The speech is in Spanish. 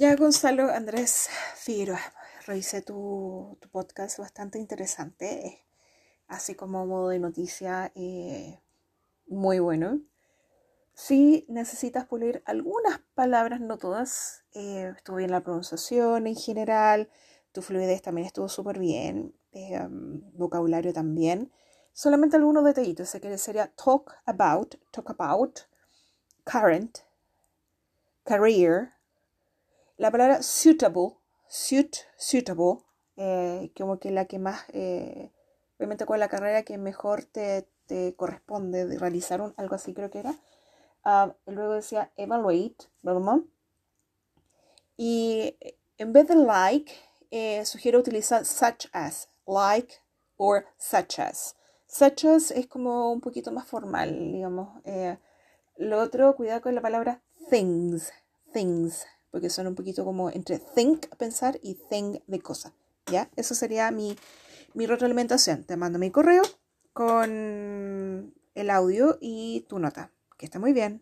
Ya, Gonzalo Andrés Figueroa, revisé tu, podcast bastante interesante, así como modo de noticia, eh, muy bueno. Sí necesitas pulir algunas palabras, no todas. Eh, estuvo bien la pronunciación en general, tu fluidez también estuvo súper bien, eh, vocabulario también. Solamente algunos detallitos, que sería talk about, talk about, current, career, la palabra suitable, suit, suitable, eh, como que la que más, eh, obviamente con la carrera que mejor te, te corresponde de realizar un, algo así creo que era. Uh, luego decía evaluate, ¿verdad? Y en vez de like, eh, sugiero utilizar such as, like or such as. Such as es como un poquito más formal, digamos. Eh, lo otro, cuidado con la palabra things, things porque son un poquito como entre think, pensar, y thing de cosa. ¿Ya? Eso sería mi, mi retroalimentación. Te mando mi correo con el audio y tu nota. Que está muy bien.